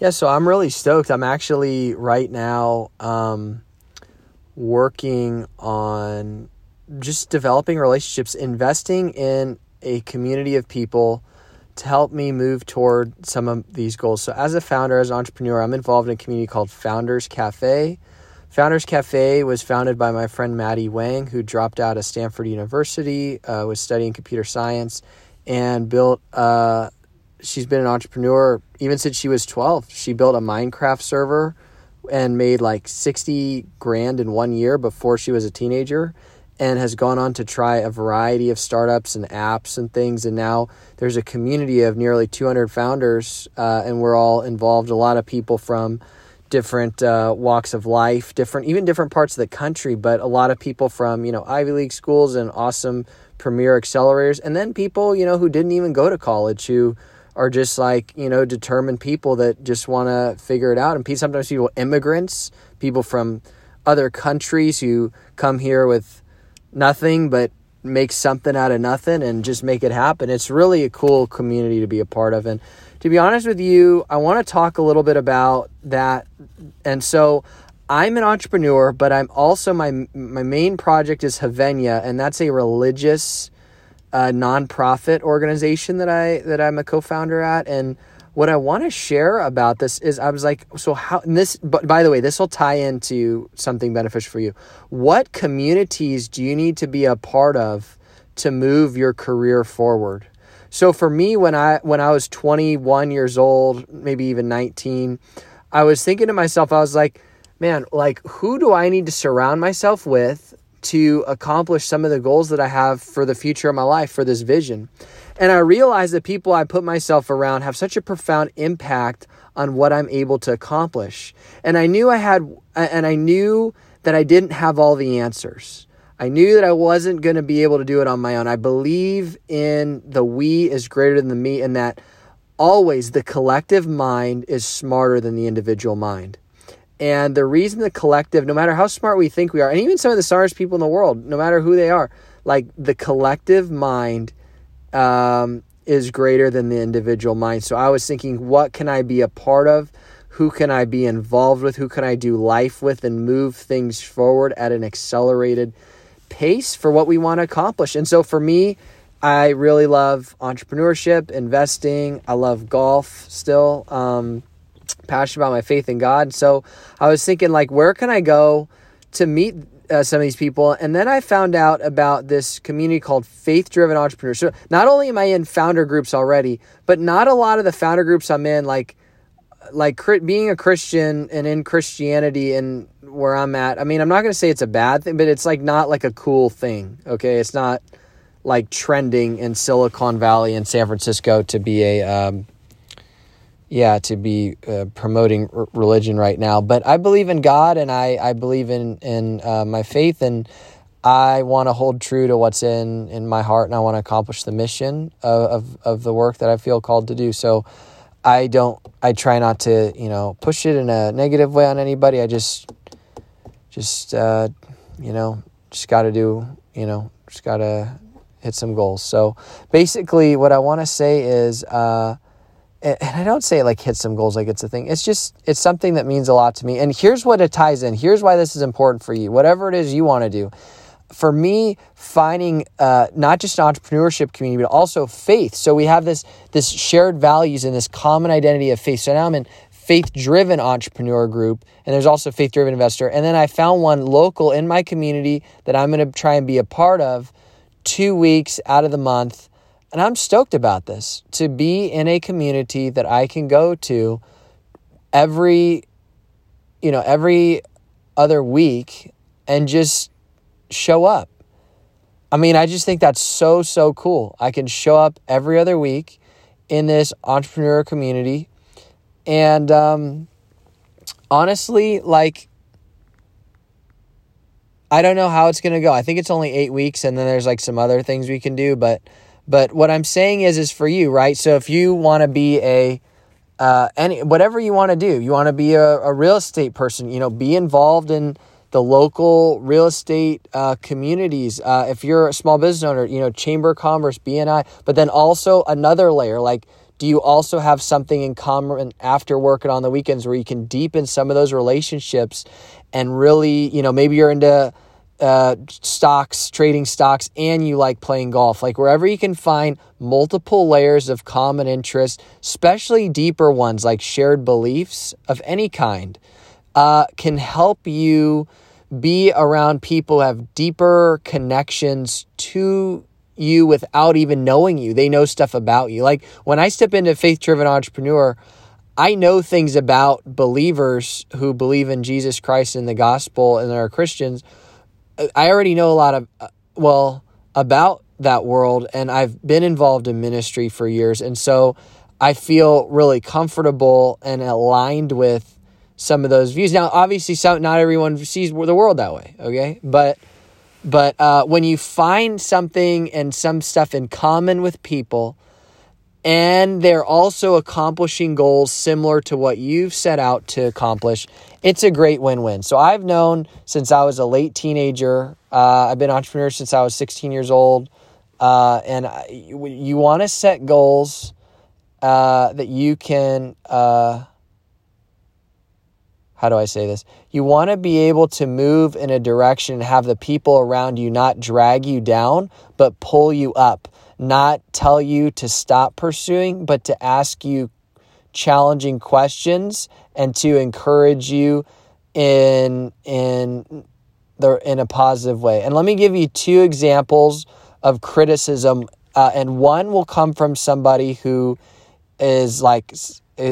Yeah, so I'm really stoked. I'm actually right now um, working on just developing relationships, investing in a community of people to help me move toward some of these goals. So, as a founder, as an entrepreneur, I'm involved in a community called Founders Cafe. Founders Cafe was founded by my friend Maddie Wang, who dropped out of Stanford University, uh, was studying computer science, and built. Uh, she's been an entrepreneur even since she was 12. She built a Minecraft server and made like 60 grand in one year before she was a teenager and has gone on to try a variety of startups and apps and things. And now there's a community of nearly 200 founders, uh, and we're all involved. A lot of people from different uh, walks of life, different even different parts of the country, but a lot of people from you know Ivy League schools and awesome premier accelerators, and then people you know who didn't even go to college who are just like you know determined people that just want to figure it out. And sometimes people immigrants, people from other countries who come here with nothing but make something out of nothing and just make it happen. It's really a cool community to be a part of. And to be honest with you, I want to talk a little bit about that. And so I'm an entrepreneur, but I'm also my my main project is Havenia, and that's a religious uh, nonprofit organization that I that I'm a co-founder at. And what I want to share about this is I was like, so how and this, but by the way, this will tie into something beneficial for you. What communities do you need to be a part of to move your career forward? So for me, when I when I was 21 years old, maybe even 19, I was thinking to myself, I was like, man, like who do I need to surround myself with to accomplish some of the goals that I have for the future of my life, for this vision? And I realize that people I put myself around have such a profound impact on what I'm able to accomplish. And I knew I had, and I knew that I didn't have all the answers. I knew that I wasn't going to be able to do it on my own. I believe in the we is greater than the me, and that always the collective mind is smarter than the individual mind. And the reason the collective, no matter how smart we think we are, and even some of the smartest people in the world, no matter who they are, like the collective mind um, is greater than the individual mind. So I was thinking, what can I be a part of? Who can I be involved with? Who can I do life with and move things forward at an accelerated pace for what we want to accomplish? And so for me, I really love entrepreneurship, investing. I love golf still. Um, passionate about my faith in God. So I was thinking, like, where can I go to meet uh, some of these people. And then I found out about this community called Faith Driven Entrepreneurs. So not only am I in founder groups already, but not a lot of the founder groups I'm in, like like being a Christian and in Christianity and where I'm at. I mean, I'm not going to say it's a bad thing, but it's like not like a cool thing. Okay, it's not like trending in Silicon Valley and San Francisco to be a um, yeah, to be uh, promoting r- religion right now. But I believe in God and I, I believe in, in uh, my faith and I want to hold true to what's in, in my heart and I want to accomplish the mission of, of, of, the work that I feel called to do. So I don't, I try not to, you know, push it in a negative way on anybody. I just, just, uh, you know, just got to do, you know, just got to hit some goals. So basically what I want to say is, uh, and I don't say it like hit some goals like it's a thing. It's just it's something that means a lot to me. And here's what it ties in. Here's why this is important for you. Whatever it is you want to do. For me, finding uh, not just an entrepreneurship community, but also faith. So we have this this shared values and this common identity of faith. So now I'm in faith driven entrepreneur group, and there's also faith driven investor. And then I found one local in my community that I'm going to try and be a part of two weeks out of the month and I'm stoked about this to be in a community that I can go to every, you know, every other week and just show up. I mean, I just think that's so, so cool. I can show up every other week in this entrepreneur community. And um, honestly, like, I don't know how it's going to go. I think it's only eight weeks, and then there's like some other things we can do, but but what I'm saying is, is for you, right? So if you want to be a uh, any whatever you want to do, you want to be a, a, real estate person, you know, be involved in the local real estate uh, communities. Uh, if you're a small business owner, you know, Chamber of Commerce, BNI, but then also another layer like do you also have something in common after work and on the weekends where you can deepen some of those relationships and really, you know, maybe you're into uh, stocks, trading stocks, and you like playing golf. Like wherever you can find multiple layers of common interest, especially deeper ones like shared beliefs of any kind, uh, can help you be around people have deeper connections to you without even knowing you. They know stuff about you. Like when I step into faith driven entrepreneur, I know things about believers who believe in Jesus Christ and the gospel and are Christians. I already know a lot of, uh, well, about that world, and I've been involved in ministry for years. And so I feel really comfortable and aligned with some of those views. Now, obviously, some, not everyone sees the world that way, okay? But but uh, when you find something and some stuff in common with people, and they're also accomplishing goals similar to what you've set out to accomplish, it's a great win win. So I've known since I was a late teenager. Uh, I've been entrepreneur since I was 16 years old. Uh, and you, you want to set goals uh, that you can uh, how do I say this? You want to be able to move in a direction and have the people around you not drag you down, but pull you up, not tell you to stop pursuing, but to ask you challenging questions and to encourage you in in the in a positive way. And let me give you two examples of criticism uh, and one will come from somebody who is like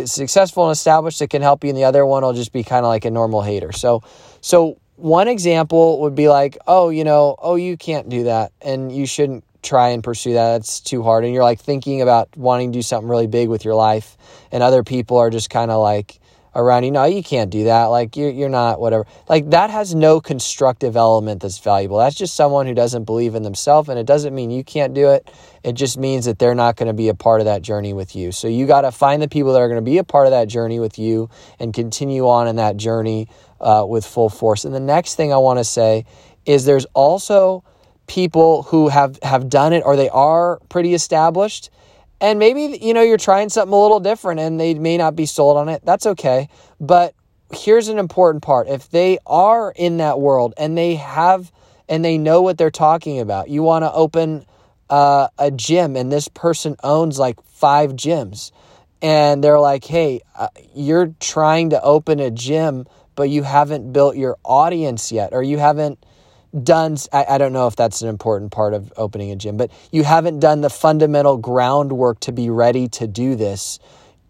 successful and established that can help you, and the other one will just be kind of like a normal hater. So, so one example would be like, oh, you know, oh, you can't do that, and you shouldn't try and pursue that. It's too hard, and you're like thinking about wanting to do something really big with your life, and other people are just kind of like, around you. No, you can't do that. Like you're you're not whatever. Like that has no constructive element that's valuable. That's just someone who doesn't believe in themselves, and it doesn't mean you can't do it. It just means that they're not going to be a part of that journey with you. So you got to find the people that are going to be a part of that journey with you and continue on in that journey uh, with full force. And the next thing I want to say is there's also people who have have done it or they are pretty established and maybe, you know, you're trying something a little different and they may not be sold on it. That's okay. But here's an important part. If they are in that world and they have and they know what they're talking about, you want to open uh, a gym and this person owns like five gyms and they're like, hey, uh, you're trying to open a gym, but you haven't built your audience yet or you haven't done I, I, don't know if that's an important part of opening a gym but you haven't done the fundamental groundwork to be ready to do this.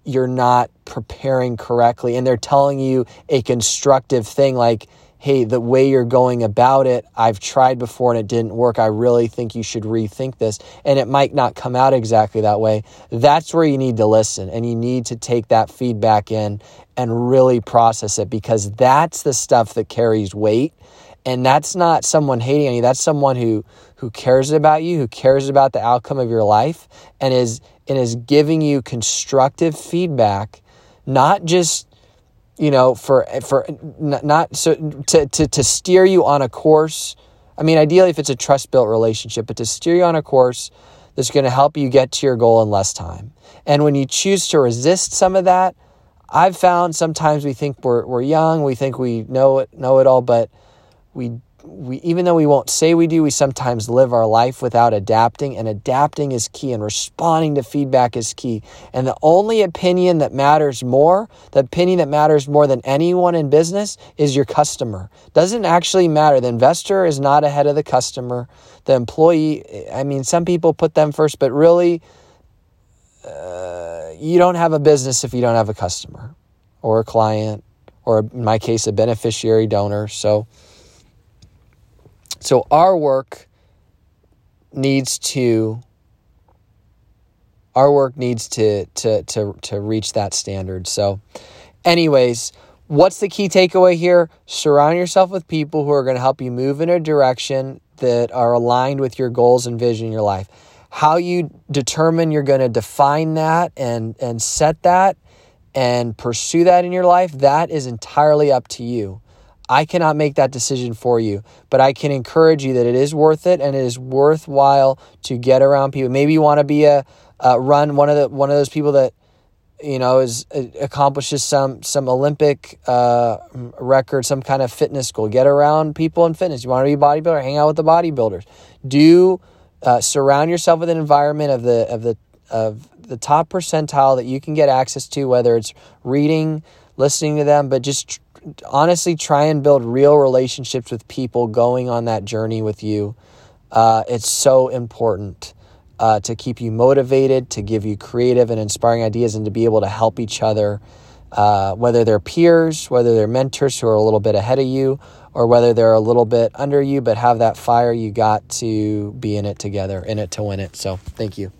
You're not preparing correctly and they're telling you a constructive thing like hey the way you're going about it i've tried before and it didn't work. I really think you should rethink this and it might not come out exactly that way. That's where you need to listen and you need to take that feedback in and really process it because that's the stuff that carries weight and that's not someone hating on you. That's someone who who cares about you who cares about the outcome of your life and is and is giving you constructive feedback not just you know for for not so to to, to steer you on a course. I mean ideally if it's a trust built relationship but to steer you on a course that's going to help you get to your goal in less time. And when you choose to resist some of that i've found sometimes we think we're, we're young we think we know it know it all but we we even though we won't say we do, we sometimes live our life without adapting, and adapting is key, and responding to feedback is key. And the only opinion that matters more, the opinion that matters more than anyone in business, is your customer. Doesn't actually matter. The investor is not ahead of the customer. The employee, I mean, some people put them first, but really, uh, you don't have a business if you don't have a customer or a client, or in my case, a beneficiary donor. So so our work needs to our work needs to to to to reach that standard. So anyways, what's the key takeaway here? Surround yourself with people who are going to help you move in a direction that are aligned with your goals and vision in your life. How you determine you're going to define that and and set that and pursue that in your life, that is entirely up to you. I cannot make that decision for you, but I can encourage you that it is worth it and it is worthwhile to get around people. Maybe you want to be a, uh, run one of the one of those people that you know is uh, accomplishes some some Olympic uh, record, some kind of fitness goal. Get around people in fitness. You want to be a bodybuilder? Hang out with the bodybuilders. Do uh, surround yourself with an environment of the of the of the top percentile that you can get access to, whether it's reading, listening to them, but just honestly try and build real relationships with people going on that journey with you. Uh, it's so important uh, to keep you motivated, to give you creative and inspiring ideas, and to be able to help each other, uh, whether they're peers, whether they're mentors who are a little bit ahead of you, or whether they're a little bit under you, but have that fire. You got to be in it together, in it to win it. So, thank you.